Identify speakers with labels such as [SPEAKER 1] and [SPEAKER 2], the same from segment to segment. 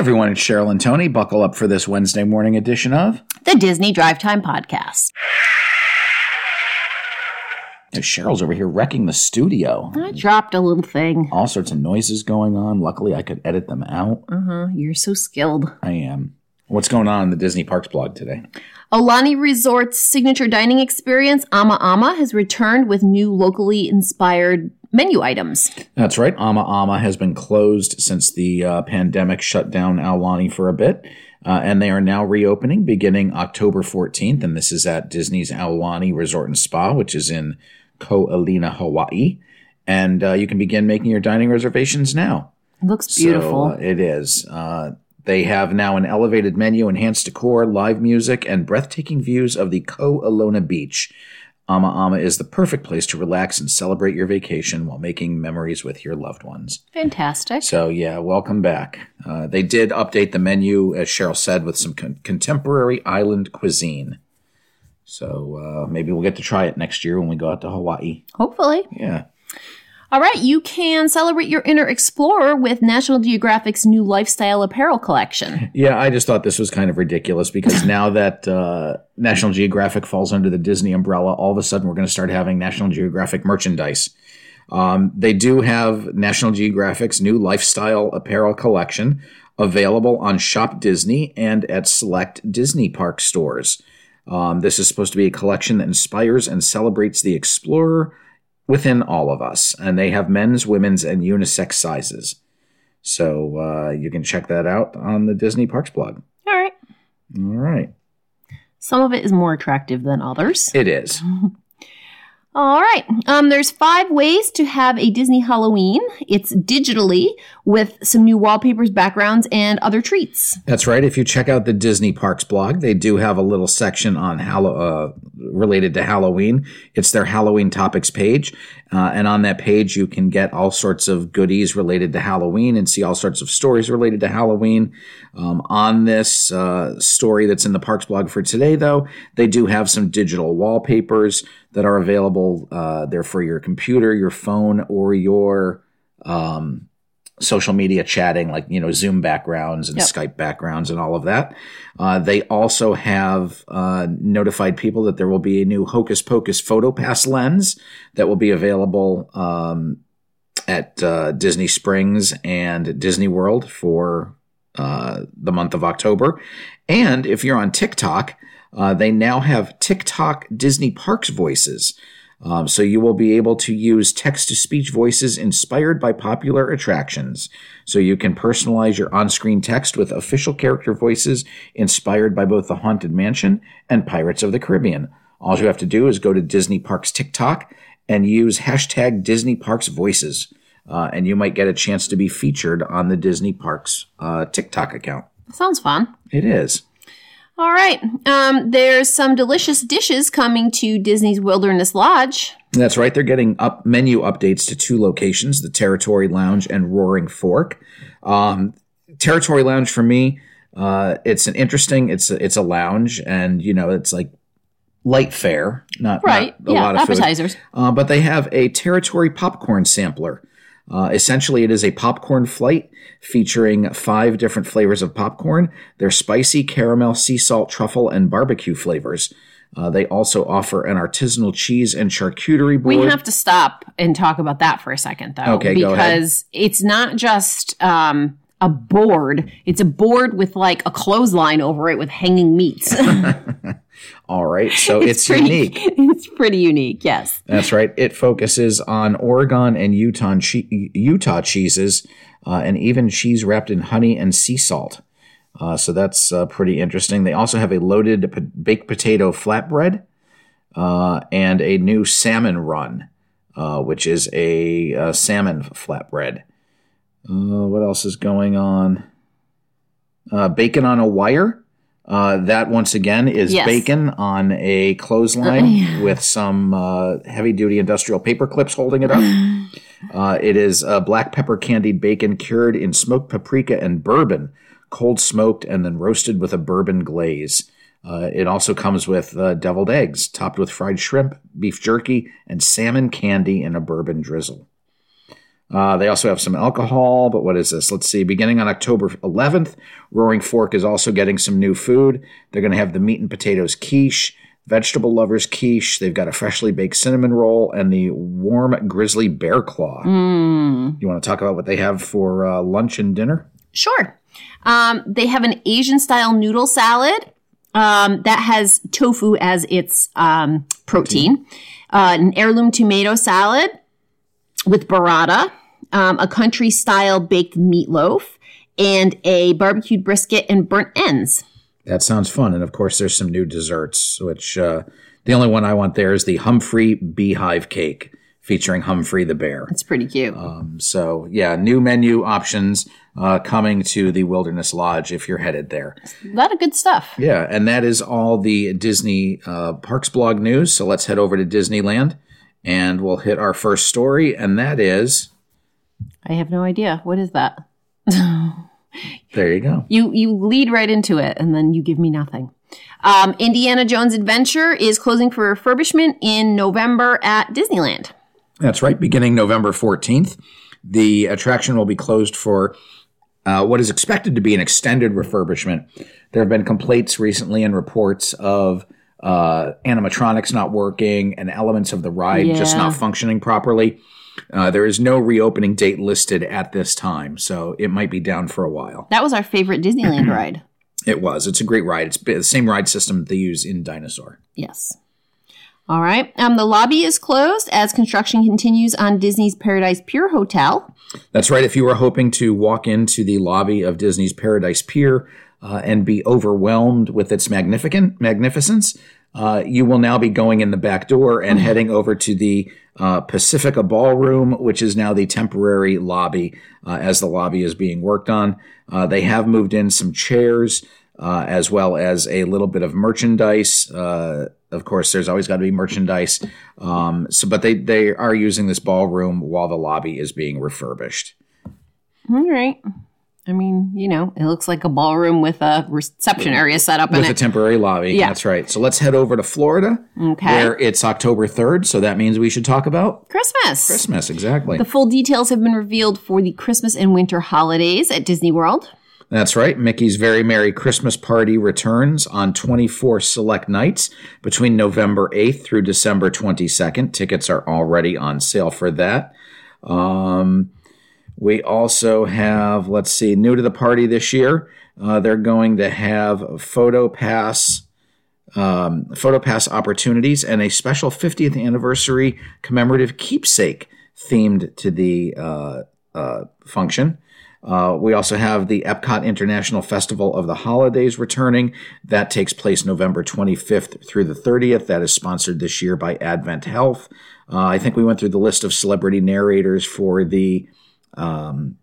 [SPEAKER 1] everyone, it's Cheryl and Tony. Buckle up for this Wednesday morning edition of
[SPEAKER 2] the Disney Drive Time Podcast.
[SPEAKER 1] Cheryl's over here wrecking the studio.
[SPEAKER 2] I dropped a little thing.
[SPEAKER 1] All sorts of noises going on. Luckily, I could edit them out.
[SPEAKER 2] Uh huh. You're so skilled.
[SPEAKER 1] I am. What's going on in the Disney Parks blog today?
[SPEAKER 2] Aulani Resort's signature dining experience, Ama Ama, has returned with new locally inspired menu items.
[SPEAKER 1] That's right. Ama Ama has been closed since the uh, pandemic shut down Aulani for a bit. Uh, and they are now reopening beginning October 14th. And this is at Disney's Aulani Resort and Spa, which is in Ko Olina, Hawaii. And uh, you can begin making your dining reservations now.
[SPEAKER 2] It looks beautiful.
[SPEAKER 1] So, uh, it is. Uh, they have now an elevated menu, enhanced decor, live music, and breathtaking views of the Ko Olina Beach. Ama Ama is the perfect place to relax and celebrate your vacation while making memories with your loved ones.
[SPEAKER 2] Fantastic.
[SPEAKER 1] So, yeah, welcome back. Uh, they did update the menu, as Cheryl said, with some con- contemporary island cuisine. So, uh, maybe we'll get to try it next year when we go out to Hawaii.
[SPEAKER 2] Hopefully.
[SPEAKER 1] Yeah.
[SPEAKER 2] All right, you can celebrate your inner explorer with National Geographic's new lifestyle apparel collection.
[SPEAKER 1] Yeah, I just thought this was kind of ridiculous because now that uh, National Geographic falls under the Disney umbrella, all of a sudden we're going to start having National Geographic merchandise. Um, they do have National Geographic's new lifestyle apparel collection available on Shop Disney and at select Disney Park stores. Um, this is supposed to be a collection that inspires and celebrates the explorer within all of us. And they have men's, women's, and unisex sizes. So uh, you can check that out on the Disney Parks blog.
[SPEAKER 2] All right.
[SPEAKER 1] All right.
[SPEAKER 2] Some of it is more attractive than others.
[SPEAKER 1] It is.
[SPEAKER 2] All right. Um, there's five ways to have a Disney Halloween. It's digitally with some new wallpapers, backgrounds, and other treats.
[SPEAKER 1] That's right. If you check out the Disney Parks blog, they do have a little section on Hallow- uh, related to Halloween. It's their Halloween topics page. Uh, and on that page, you can get all sorts of goodies related to Halloween and see all sorts of stories related to Halloween. Um, on this uh, story that's in the Parks blog for today, though, they do have some digital wallpapers that are available. Uh, they're for your computer, your phone, or your um, social media chatting, like you know Zoom backgrounds and
[SPEAKER 2] Yep.
[SPEAKER 1] Skype backgrounds and all of that. Uh, they also have uh, notified people that there will be a new Hocus Pocus PhotoPass lens that will be available um, at uh, Disney Springs and Disney World for uh, the month of October. And if you're on TikTok, uh, they now have TikTok Disney Parks voices. Um, so you will be able to use text to speech voices inspired by popular attractions. So you can personalize your on screen text with official character voices inspired by both the Haunted Mansion and Pirates of the Caribbean. All you have to do is go to Disney Parks TikTok and use hashtag Disney Parks Voices. Uh, and you might get a chance to be featured on the Disney Parks uh, TikTok account.
[SPEAKER 2] Sounds fun.
[SPEAKER 1] It is.
[SPEAKER 2] All right. Um, there's some delicious dishes coming to Disney's Wilderness Lodge.
[SPEAKER 1] That's right. They're getting up menu updates to two locations: the Territory Lounge and Roaring Fork. Um, Territory Lounge for me, uh, it's an interesting. It's a, it's a lounge, and you know, it's like light fare, not
[SPEAKER 2] Right.
[SPEAKER 1] not a
[SPEAKER 2] yeah.
[SPEAKER 1] lot of
[SPEAKER 2] appetizers.
[SPEAKER 1] Uh, but they have a Territory popcorn sampler. Uh, essentially, it is a popcorn flight featuring five different flavors of popcorn. They're spicy, caramel, sea salt, truffle, and barbecue flavors. Uh, they also offer an artisanal cheese and charcuterie board.
[SPEAKER 2] We have to stop and talk about that for a second, though,
[SPEAKER 1] Okay,
[SPEAKER 2] because it's not just um, a board; it's a board with like a clothesline over it with hanging meats.
[SPEAKER 1] All right, so it's,
[SPEAKER 2] pretty,
[SPEAKER 1] unique.
[SPEAKER 2] It's pretty unique. Yes.
[SPEAKER 1] That's right. It focuses on Oregon and Utah che- Utah cheeses, uh, and even cheese wrapped in honey and sea salt. Uh, so that's uh, pretty interesting. They also have a loaded baked potato flatbread uh, and a new salmon run, uh, which is a, uh salmon flatbread. Uh, what else is going on? Uh, bacon on a wire. Uh, that once again is
[SPEAKER 2] Yes.
[SPEAKER 1] bacon on a clothesline
[SPEAKER 2] Uh, yeah.
[SPEAKER 1] with some uh, heavy duty industrial paper clips holding it up. Uh, it is uh, black pepper candied bacon cured in smoked paprika and bourbon, cold smoked and then roasted with a bourbon glaze. Uh, it also comes with uh, deviled eggs topped with fried shrimp, beef jerky, and salmon candy in a bourbon drizzle. Uh, they also have some alcohol, but what is this? Let's see. Beginning on October 11th, Roaring Fork is also getting some new food. They're going to have the meat and potatoes quiche, vegetable lovers quiche. They've got a freshly baked cinnamon roll and the warm grizzly bear claw.
[SPEAKER 2] Mm.
[SPEAKER 1] You want to talk about what they have for uh, lunch and dinner?
[SPEAKER 2] Sure. Um, they have an Asian style noodle salad um, that has tofu as its um, protein, uh, an heirloom tomato salad with burrata, um, a country style baked meatloaf, and a barbecued brisket and burnt ends.
[SPEAKER 1] That sounds fun. And of course, there's some new desserts, which uh, the only one I want there is the Humphrey Beehive Cake featuring Humphrey the Bear.
[SPEAKER 2] It's pretty cute.
[SPEAKER 1] Um, so, yeah, new menu options uh, coming to the Wilderness Lodge if you're headed there.
[SPEAKER 2] a lot of good stuff.
[SPEAKER 1] Yeah, and that is all the Disney uh, Parks blog news. So let's head over to Disneyland and we'll hit our first story, and that is
[SPEAKER 2] I have no idea. What is that?
[SPEAKER 1] there you go.
[SPEAKER 2] You you lead right into it, and then you give me nothing. Um, Indiana Jones Adventure is closing for refurbishment in November at Disneyland.
[SPEAKER 1] That's right. Beginning November 14th, the attraction will be closed for uh, what is expected to be an extended refurbishment. There have been complaints recently and reports of uh, animatronics not working and elements of the ride just not functioning properly. Uh, there is no reopening date listed at this time, so it might be down for a while.
[SPEAKER 2] That was our favorite Disneyland ride.
[SPEAKER 1] It was. It's a great ride. It's the same ride system they use in Dinosaur.
[SPEAKER 2] Yes. All right. Um, the lobby is closed as construction continues on Disney's Paradise Pier Hotel.
[SPEAKER 1] That's right. If you were hoping to walk into the lobby of Disney's Paradise Pier uh, and be overwhelmed with its magnificent magnificence, uh, you will now be going in the back door and heading over to the uh, Pacifica Ballroom, which is now the temporary lobby uh, as the lobby is being worked on. Uh, they have moved in some chairs uh, as well as a little bit of merchandise. Uh, of course, there's always got to be merchandise. Um, so, but they they are using this ballroom while the lobby is being refurbished.
[SPEAKER 2] All right. I mean, you know, it looks like a ballroom with a reception area set up in
[SPEAKER 1] with a
[SPEAKER 2] it.
[SPEAKER 1] temporary lobby.
[SPEAKER 2] Yeah.
[SPEAKER 1] That's right. So let's head over to Florida,
[SPEAKER 2] Okay.
[SPEAKER 1] where it's October 3rd. So that means we should talk about
[SPEAKER 2] Christmas.
[SPEAKER 1] Christmas. Exactly.
[SPEAKER 2] The full details have been revealed for the Christmas and winter holidays at Disney World.
[SPEAKER 1] That's right. Mickey's Very Merry Christmas Party returns on 24 select nights between November 8th through December 22nd. Tickets are already on sale for that. Um, we also have, let's see, new to the party this year. Uh, they're going to have photo pass, um, photo pass opportunities and a special 50th anniversary commemorative keepsake themed to the uh, uh, function. Uh, we also have the Epcot International Festival of the Holidays returning. That takes place November 25th through the 30th. That is sponsored this year by Advent Health. Uh, I think we went through the list of celebrity narrators for the um,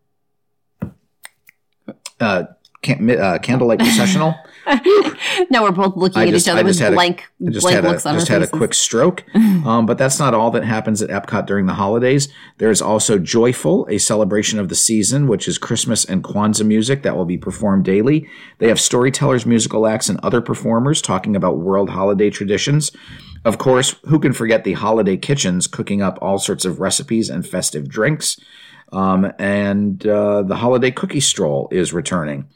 [SPEAKER 1] uh, can, uh, Candlelight Processional.
[SPEAKER 2] now we're both looking
[SPEAKER 1] I
[SPEAKER 2] at
[SPEAKER 1] just-
[SPEAKER 2] each other with
[SPEAKER 1] just a-
[SPEAKER 2] blank,
[SPEAKER 1] just
[SPEAKER 2] blank
[SPEAKER 1] had a,
[SPEAKER 2] looks on
[SPEAKER 1] just
[SPEAKER 2] our
[SPEAKER 1] had a quick stroke. Um, but that's not all that happens at Epcot during the holidays. There's also Joyful, a celebration of the season, which is Christmas and Kwanzaa music that will be performed daily. They have storytellers, musical acts, and other performers talking about world holiday traditions. Of course, who can forget the holiday kitchens cooking up all sorts of recipes and festive drinks? Um, and uh, the holiday cookie stroll is returning.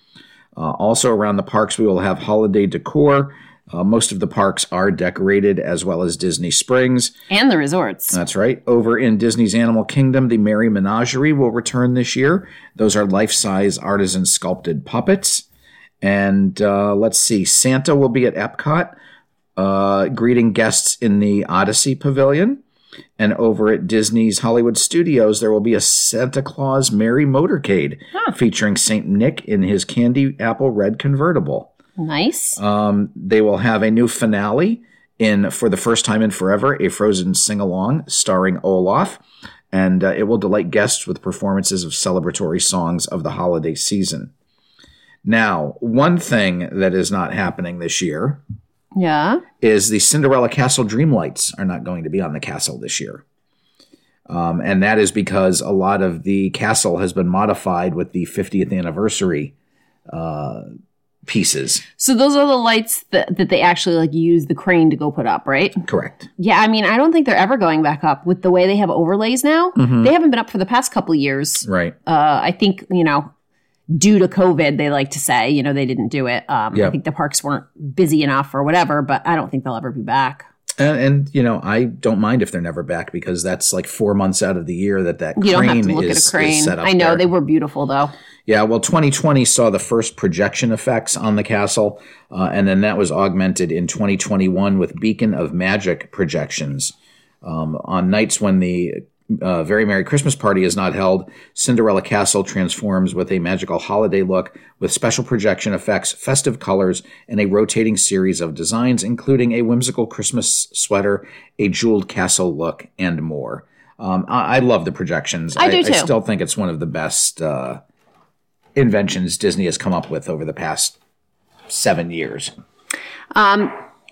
[SPEAKER 1] Uh, also, around the parks, we will have holiday decor. Uh, most of the parks are decorated, as well as Disney Springs.
[SPEAKER 2] and the resorts.
[SPEAKER 1] That's right. Over in Disney's Animal Kingdom, the Merry Menagerie will return this year. Those are life size artisan sculpted puppets. And uh, let's see, Santa will be at Epcot, uh, greeting guests in the Odyssey Pavilion. And over at Disney's Hollywood Studios, there will be a Santa Claus Merry Motorcade featuring St. Nick in his candy apple red convertible.
[SPEAKER 2] nice.
[SPEAKER 1] Um, they will have a new finale in for the first time in forever, a Frozen sing along starring Olaf, and uh, it will delight guests with performances of celebratory songs of the holiday season. Now, one thing that is not happening this year
[SPEAKER 2] yeah.
[SPEAKER 1] is the Cinderella Castle Dreamlights are not going to be on the castle this year. Um, and that is because a lot of the castle has been modified with the 50th anniversary uh, pieces.
[SPEAKER 2] So those are the lights that, that they actually like use the crane to go put up, right?
[SPEAKER 1] Correct.
[SPEAKER 2] Yeah, I mean, I don't think they're ever going back up with the way they have overlays now.
[SPEAKER 1] Mm-hmm.
[SPEAKER 2] They haven't been up for the past couple years.
[SPEAKER 1] Right.
[SPEAKER 2] Uh, I think you know, due to COVID, they like to say you know they didn't do it. Um,
[SPEAKER 1] Yeah.
[SPEAKER 2] I think the parks weren't busy enough or whatever, but I don't think they'll ever be back.
[SPEAKER 1] And, and you know, I don't mind if they're never back because that's like four months out of the year that that
[SPEAKER 2] You don't
[SPEAKER 1] crane
[SPEAKER 2] have to look
[SPEAKER 1] is,
[SPEAKER 2] at a crane.
[SPEAKER 1] set up.
[SPEAKER 2] I know
[SPEAKER 1] there.
[SPEAKER 2] they were beautiful though.
[SPEAKER 1] Yeah, well, 2020 saw the first projection effects on the castle, uh, and then that was augmented in 2021 with Beacon of Magic projections. Um, on nights when the uh, Very Merry Christmas Party is not held, Cinderella Castle transforms with a magical holiday look with special projection effects, festive colors, and a rotating series of designs, including a whimsical Christmas sweater, a jeweled castle look, and more. Um, I, I love the projections.
[SPEAKER 2] I do too.
[SPEAKER 1] I still think it's one of the best. Uh, inventions Disney has come up with over the past seven years.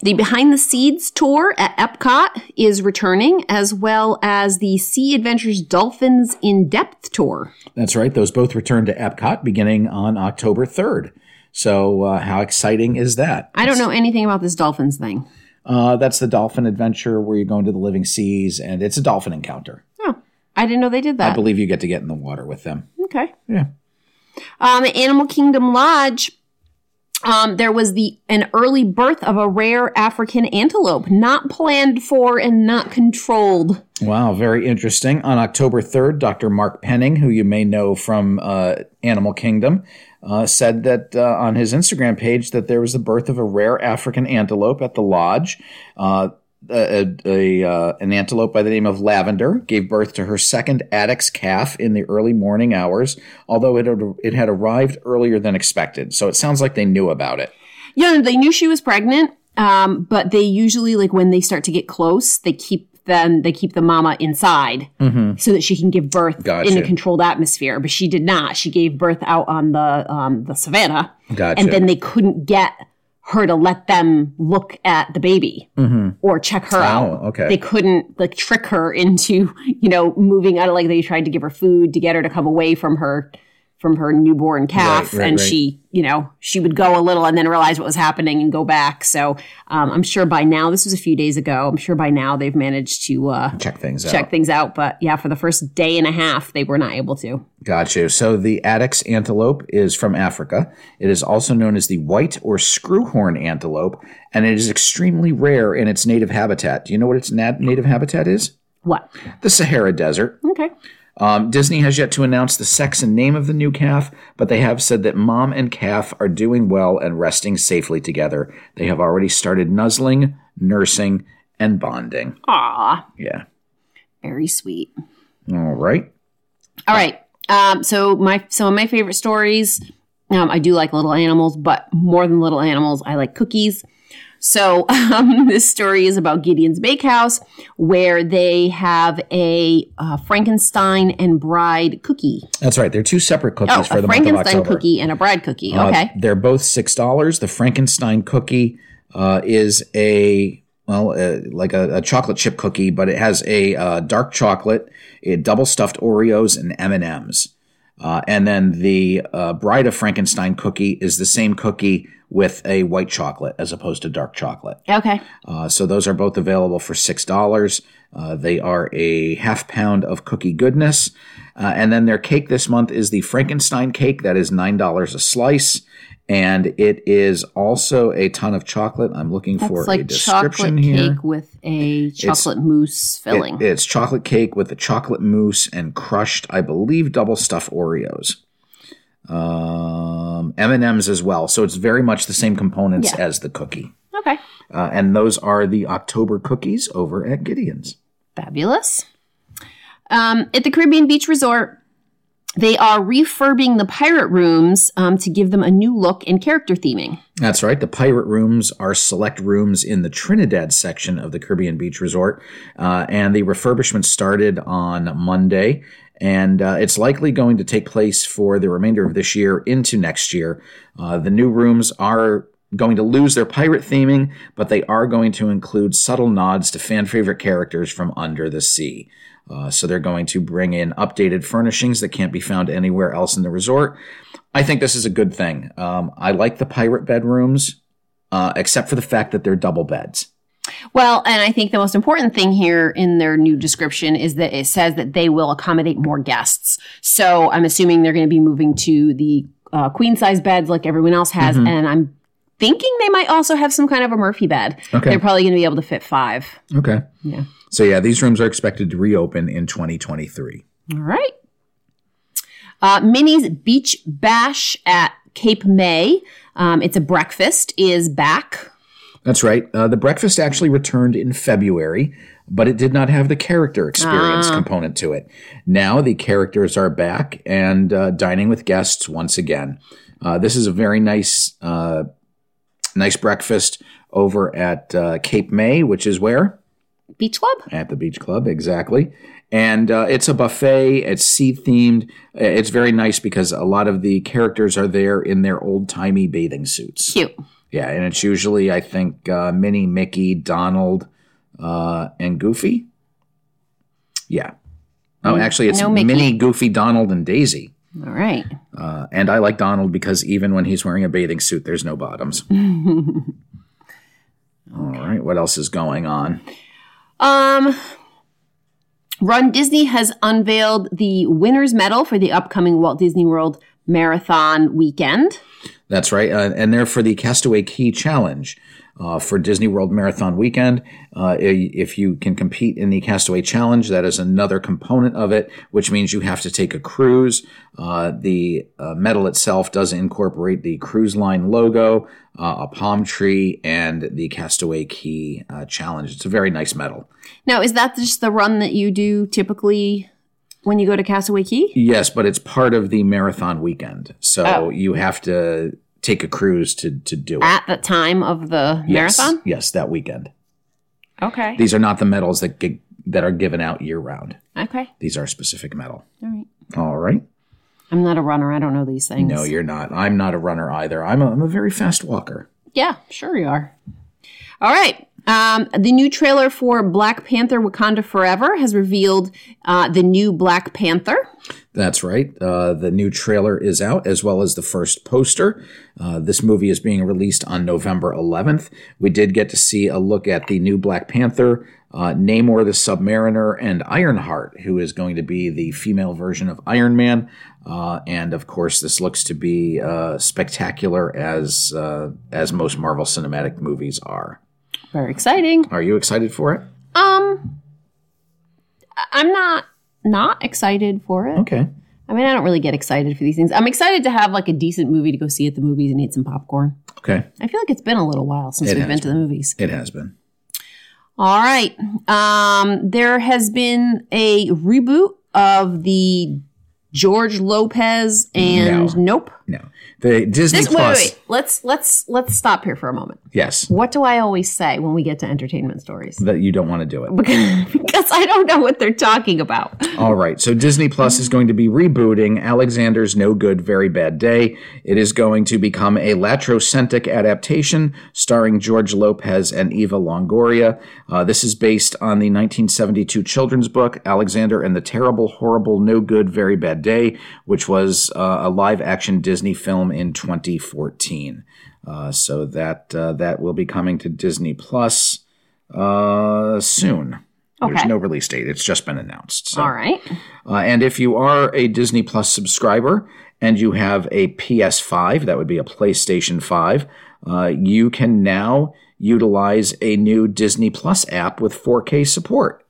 [SPEAKER 2] The Behind the Seeds tour at Epcot is returning, as well as the Sea Adventures Dolphins in Depth tour.
[SPEAKER 1] That's right. Those both return to Epcot beginning on October 3rd. So, uh, how exciting is that?
[SPEAKER 2] I don't know anything about this dolphins thing.
[SPEAKER 1] Uh, that's the dolphin adventure where you go into the living seas, and it's a dolphin encounter.
[SPEAKER 2] Oh, I didn't know they did that.
[SPEAKER 1] I believe you get to get in the water with them.
[SPEAKER 2] okay.
[SPEAKER 1] Yeah.
[SPEAKER 2] Um, Animal Kingdom Lodge, um, there was the an early birth of a rare African antelope, not planned for and not controlled.
[SPEAKER 1] Wow, very interesting. On October 3rd, Dr. Mark Penning, who you may know from uh, Animal Kingdom, uh, said that uh, on his Instagram page that there was the birth of a rare African antelope at the lodge. Uh, a, a, uh, an antelope by the name of Lavender gave birth to her second Addax calf in the early morning hours, although it had, it had arrived earlier than expected. So it sounds like they knew about it.
[SPEAKER 2] Yeah, they knew she was pregnant, um, but they usually like when they start to get close, they keep them they keep the mama inside so that she can give birth
[SPEAKER 1] Gotcha.
[SPEAKER 2] in a controlled atmosphere. But she did not. She gave birth out on the um, the savannah,
[SPEAKER 1] Gotcha.
[SPEAKER 2] and then they couldn't get her to let them look at the baby mm-hmm. or check her out.
[SPEAKER 1] Oh, okay.
[SPEAKER 2] They couldn't like trick her into you know moving out of like they tried to give her food to get her to come away from her from her newborn calf
[SPEAKER 1] Right, right,
[SPEAKER 2] and
[SPEAKER 1] right.
[SPEAKER 2] she you know she would go a little and then realize what was happening and go back so um, i'm sure by now this was a few days ago i'm sure by now they've managed to uh,
[SPEAKER 1] Check things out.
[SPEAKER 2] check things out but yeah for the first day and a half they were not able to
[SPEAKER 1] Got you. So the Addax antelope is from Africa. It is also known as the white or screwhorn antelope, and it is extremely rare in its native habitat. Do you know what its nat- native habitat is?
[SPEAKER 2] what
[SPEAKER 1] The Sahara Desert.
[SPEAKER 2] okay
[SPEAKER 1] Um, Disney has yet to announce the sex and name of the new calf, but they have said that mom and calf are doing well and resting safely together. They have already started nuzzling, nursing, and bonding.
[SPEAKER 2] Aw,
[SPEAKER 1] Yeah.
[SPEAKER 2] very sweet
[SPEAKER 1] All right.
[SPEAKER 2] all right um, so my some of my favorite stories um, i do like little animals but more than little animals i like cookies So um, this story is about Gideon's Bakehouse, where they have a uh, Frankenstein and Bride cookie.
[SPEAKER 1] That's right. They're two separate cookies
[SPEAKER 2] Oh,
[SPEAKER 1] for the month of
[SPEAKER 2] Frankenstein cookie and a Bride cookie.
[SPEAKER 1] Uh,
[SPEAKER 2] Okay.
[SPEAKER 1] they're both six dollars. The Frankenstein cookie uh, is a well, uh, like a, a chocolate chip cookie, but it has a uh, dark chocolate, a double stuffed Oreos, and M and M's. Uh, and then the uh, Bride of Frankenstein cookie is the same cookie with a white chocolate as opposed to dark chocolate.
[SPEAKER 2] Okay.
[SPEAKER 1] Uh, so those are both available for six dollars. Uh, they are a half pound of cookie goodness, uh, and then their cake this month is the Frankenstein cake. That is nine dollars a slice, and it is also a ton of chocolate. I'm looking for
[SPEAKER 2] It's
[SPEAKER 1] a
[SPEAKER 2] like
[SPEAKER 1] description
[SPEAKER 2] chocolate
[SPEAKER 1] here.
[SPEAKER 2] cake with a chocolate mousse filling.
[SPEAKER 1] It- it's chocolate cake with a chocolate mousse and crushed, I believe, double stuffed Oreos. Um, M and M's as well. So it's very much the same components
[SPEAKER 2] Yeah.
[SPEAKER 1] as the cookie.
[SPEAKER 2] okay.
[SPEAKER 1] Uh, and those are the October cookies over at Gideon's.
[SPEAKER 2] Fabulous. Um, at the Caribbean Beach Resort, they are refurbing the pirate rooms um, to give them a new look and character theming.
[SPEAKER 1] That's right. The pirate rooms are select rooms in the Trinidad section of the Caribbean Beach Resort, uh, and the refurbishment started on Monday. And uh, it's likely going to take place for the remainder of this year into next year. Uh, the new rooms are going to lose their pirate theming, but they are going to include subtle nods to fan favorite characters from Under the Sea. Uh, so they're going to bring in updated furnishings that can't be found anywhere else in the resort. I think this is a good thing. Um, I like the pirate bedrooms, uh, except for the fact that they're double beds.
[SPEAKER 2] Well, and I think the most important thing here in their new description is that it says that they will accommodate more guests. So I'm assuming they're going to be moving to the uh, queen size beds like everyone else has.
[SPEAKER 1] Mm-hmm.
[SPEAKER 2] And I'm thinking they might also have some kind of a Murphy bed.
[SPEAKER 1] Okay.
[SPEAKER 2] They're probably going to be able to fit five.
[SPEAKER 1] Okay.
[SPEAKER 2] Yeah.
[SPEAKER 1] So yeah, these rooms are expected to reopen in 2023.
[SPEAKER 2] All right. Uh, Minnie's Beach Bash at Cape May. Um, it's a breakfast is back.
[SPEAKER 1] That's right. Uh, the breakfast actually returned in February, but it did not have the character experience component to it. Now the characters are back and uh, dining with guests once again. Uh, this is a very nice, uh, nice breakfast over at uh, Cape May, which is where?
[SPEAKER 2] Beach Club?
[SPEAKER 1] at the beach club exactly. And uh, it's a buffet it's sea themed it's very nice because a lot of the characters are there in their old timey bathing suits.
[SPEAKER 2] Cute.
[SPEAKER 1] yeah and it's usually i think uh, minnie mickey donald uh, and goofy. Yeah. Oh actually it's
[SPEAKER 2] no
[SPEAKER 1] minnie goofy donald and daisy
[SPEAKER 2] All right.
[SPEAKER 1] uh, and i like donald because even when he's wearing a bathing suit there's no bottoms all right what else is going on
[SPEAKER 2] Um, Run Disney has unveiled the winner's medal for the upcoming Walt Disney World Marathon weekend.
[SPEAKER 1] That's right. Uh, and they're for the Castaway Cay Challenge uh, for Disney World Marathon Weekend. Uh, if you can compete in the Castaway Challenge, that is another component of it, which means you have to take a cruise. Uh, the uh, medal itself does incorporate the cruise line logo, uh, a palm tree, and the Castaway Cay uh, Challenge. It's a very nice medal.
[SPEAKER 2] Now, is that just the run that you do typically when you go to Castaway Cay?
[SPEAKER 1] Yes, but it's part of the marathon weekend. So
[SPEAKER 2] Oh.
[SPEAKER 1] you have to take a cruise to, to do it.
[SPEAKER 2] At the time of the
[SPEAKER 1] Yes.
[SPEAKER 2] marathon?
[SPEAKER 1] Yes, that weekend.
[SPEAKER 2] Okay.
[SPEAKER 1] These are not the medals that get, that are given out year round.
[SPEAKER 2] Okay.
[SPEAKER 1] These are specific medal.
[SPEAKER 2] All right.
[SPEAKER 1] All right.
[SPEAKER 2] I'm not a runner. I don't know these things.
[SPEAKER 1] No, you're not. I'm not a runner either. I'm a, I'm a very fast walker.
[SPEAKER 2] Yeah, sure you are. All right. Um, the new trailer for Black Panther Wakanda Forever has revealed uh, the new Black Panther.
[SPEAKER 1] That's right. Uh, the new trailer is out as well as the first poster. Uh, this movie is being released on November 11th. We did get to see a look at the new Black Panther, uh, Namor the Submariner, and Ironheart, who is going to be the female version of Iron Man. Uh, and of course, this looks to be uh, spectacular as uh, as most Marvel Cinematic movies are.
[SPEAKER 2] Very exciting.
[SPEAKER 1] Are you excited for it?
[SPEAKER 2] Um, I'm not not excited for it.
[SPEAKER 1] Okay.
[SPEAKER 2] I mean, I don't really get excited for these things. I'm excited to have like a decent movie to go see at the movies and eat some popcorn.
[SPEAKER 1] Okay.
[SPEAKER 2] I feel like it's been a little while since
[SPEAKER 1] It
[SPEAKER 2] we've
[SPEAKER 1] has
[SPEAKER 2] been to the movies.
[SPEAKER 1] It has been.
[SPEAKER 2] All right. Um, there has been a reboot of the George Lopez and
[SPEAKER 1] No.
[SPEAKER 2] Nope.
[SPEAKER 1] No. The Disney
[SPEAKER 2] This wait,
[SPEAKER 1] Plus.
[SPEAKER 2] wait, wait. Let's let's let's stop here for a moment.
[SPEAKER 1] Yes.
[SPEAKER 2] What do I always say when we get to entertainment stories?
[SPEAKER 1] That you don't want to do it.
[SPEAKER 2] because I don't know what they're talking about.
[SPEAKER 1] All right. So Disney Plus is going to be rebooting Alexander's No Good, Very Bad Day. It is going to become a Latino-centric adaptation starring George Lopez and Eva Longoria. Uh, this is based on the 1972 children's book, Alexander and the Terrible, Horrible, No Good, Very Bad Day, which was uh, a live action Disney film in 2014. Uh, so that uh, that will be coming to Disney Plus uh, soon. There's no release date. It's just been announced. So.
[SPEAKER 2] All right.
[SPEAKER 1] Uh, and if you are a Disney Plus subscriber and you have a PS5, that would be a PlayStation 5, uh, you can now utilize a new Disney Plus app with 4K support.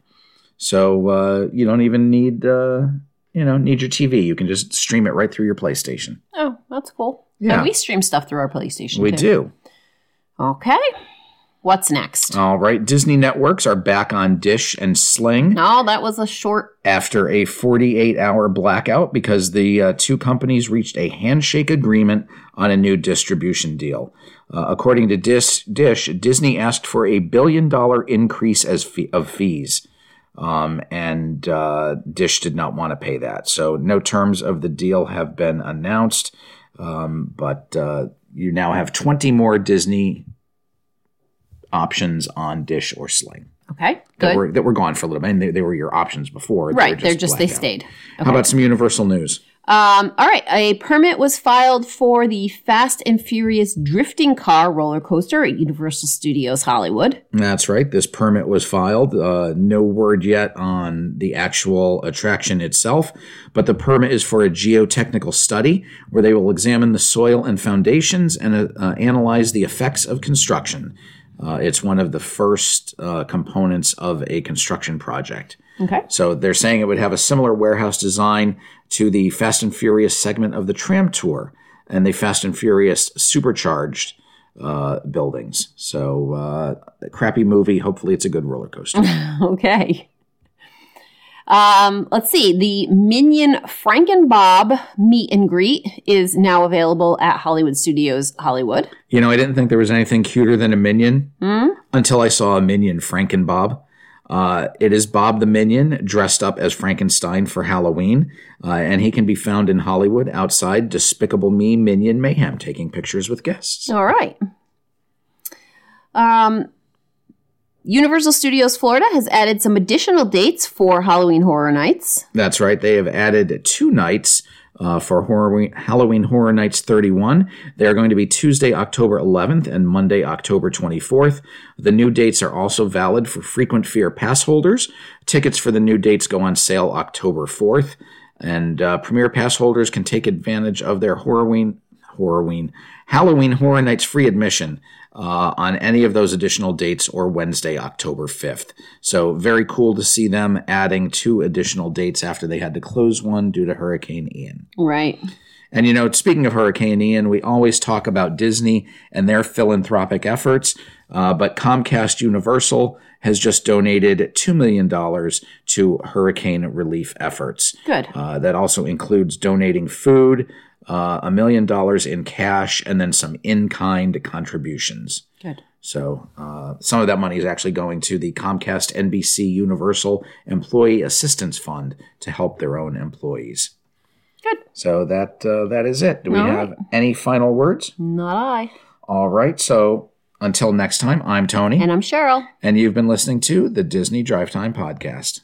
[SPEAKER 1] So uh, you don't even need uh, you know need your TV. You can just stream it right through your PlayStation.
[SPEAKER 2] Oh, that's cool.
[SPEAKER 1] Yeah.
[SPEAKER 2] And we stream stuff through our PlayStation.
[SPEAKER 1] We
[SPEAKER 2] too.
[SPEAKER 1] do.
[SPEAKER 2] Okay. What's next?
[SPEAKER 1] All right. Disney networks are back on Dish and Sling.
[SPEAKER 2] No, that was a short.
[SPEAKER 1] after a 48 hour blackout because the uh, two companies reached a handshake agreement on a new distribution deal. Uh, according to Dis- Dish, Disney asked for a billion dollar increase as fee- of fees. Um, and uh, Dish did not want to pay that. So, no terms of the deal have been announced. Um, but uh, you now have 20 more Disney options on Dish or Sling
[SPEAKER 2] Okay,
[SPEAKER 1] that
[SPEAKER 2] good.
[SPEAKER 1] were that were gone for a little bit. And they, they were your options before.
[SPEAKER 2] right, they're just they
[SPEAKER 1] blacked out.
[SPEAKER 2] stayed.
[SPEAKER 1] How about some Universal news?
[SPEAKER 2] Um, all right, a permit was filed for the Fast and Furious drifting car roller coaster at Universal Studios Hollywood.
[SPEAKER 1] That's right. This permit was filed. Uh, no word yet on the actual attraction itself, but the permit is for a geotechnical study where they will examine the soil and foundations and uh, uh, analyze the effects of construction. Uh, it's one of the first uh, components of a construction project.
[SPEAKER 2] Okay.
[SPEAKER 1] So they're saying it would have a similar warehouse design to the Fast and Furious segment of the tram tour and the Fast and Furious supercharged uh, buildings. So uh, crappy movie. Hopefully, it's a good roller coaster.
[SPEAKER 2] Okay. Um, let's see. The Minion Frankenbob meet and greet is now available at Hollywood Studios Hollywood.
[SPEAKER 1] you know, I didn't think there was anything cuter than a minion until I saw a minion Frankenbob. Uh, it is Bob the Minion dressed up as Frankenstein for Halloween, uh, and he can be found in Hollywood outside Despicable Me Minion Mayhem, taking pictures with guests.
[SPEAKER 2] All right. Um, Universal Studios Florida has added some additional dates for Halloween Horror Nights.
[SPEAKER 1] That's right. They have added two nights uh, for Horror, Halloween Horror Nights 31. They are going to be Tuesday, October 11th and Monday, October 24th. The new dates are also valid for frequent fear pass holders. Tickets for the new dates go on sale October 4th. And uh, Premier Pass holders can take advantage of their Horrorween, Halloween Horror Nights free admission uh, on any of those additional dates or Wednesday, October 5th. So, very cool to see them adding two additional dates after they had to close one due to Hurricane Ian.
[SPEAKER 2] Right.
[SPEAKER 1] And you know, speaking of Hurricane Ian, we always talk about Disney and their philanthropic efforts, uh, but Comcast Universal has just donated $2 million to hurricane relief efforts.
[SPEAKER 2] Good.
[SPEAKER 1] Uh, that also includes donating food, uh, a million dollars in cash, and then some in kind contributions.
[SPEAKER 2] Good.
[SPEAKER 1] So uh, some of that money is actually going to the Comcast NBC Universal Employee Assistance Fund to help their own employees.
[SPEAKER 2] Good.
[SPEAKER 1] So that uh, that is it. Do we
[SPEAKER 2] All
[SPEAKER 1] have any final words?
[SPEAKER 2] Not I.
[SPEAKER 1] All right. So until next time, I'm Tony,
[SPEAKER 2] And I'm Cheryl.
[SPEAKER 1] and you've been listening to the Disney Drive Time Podcast.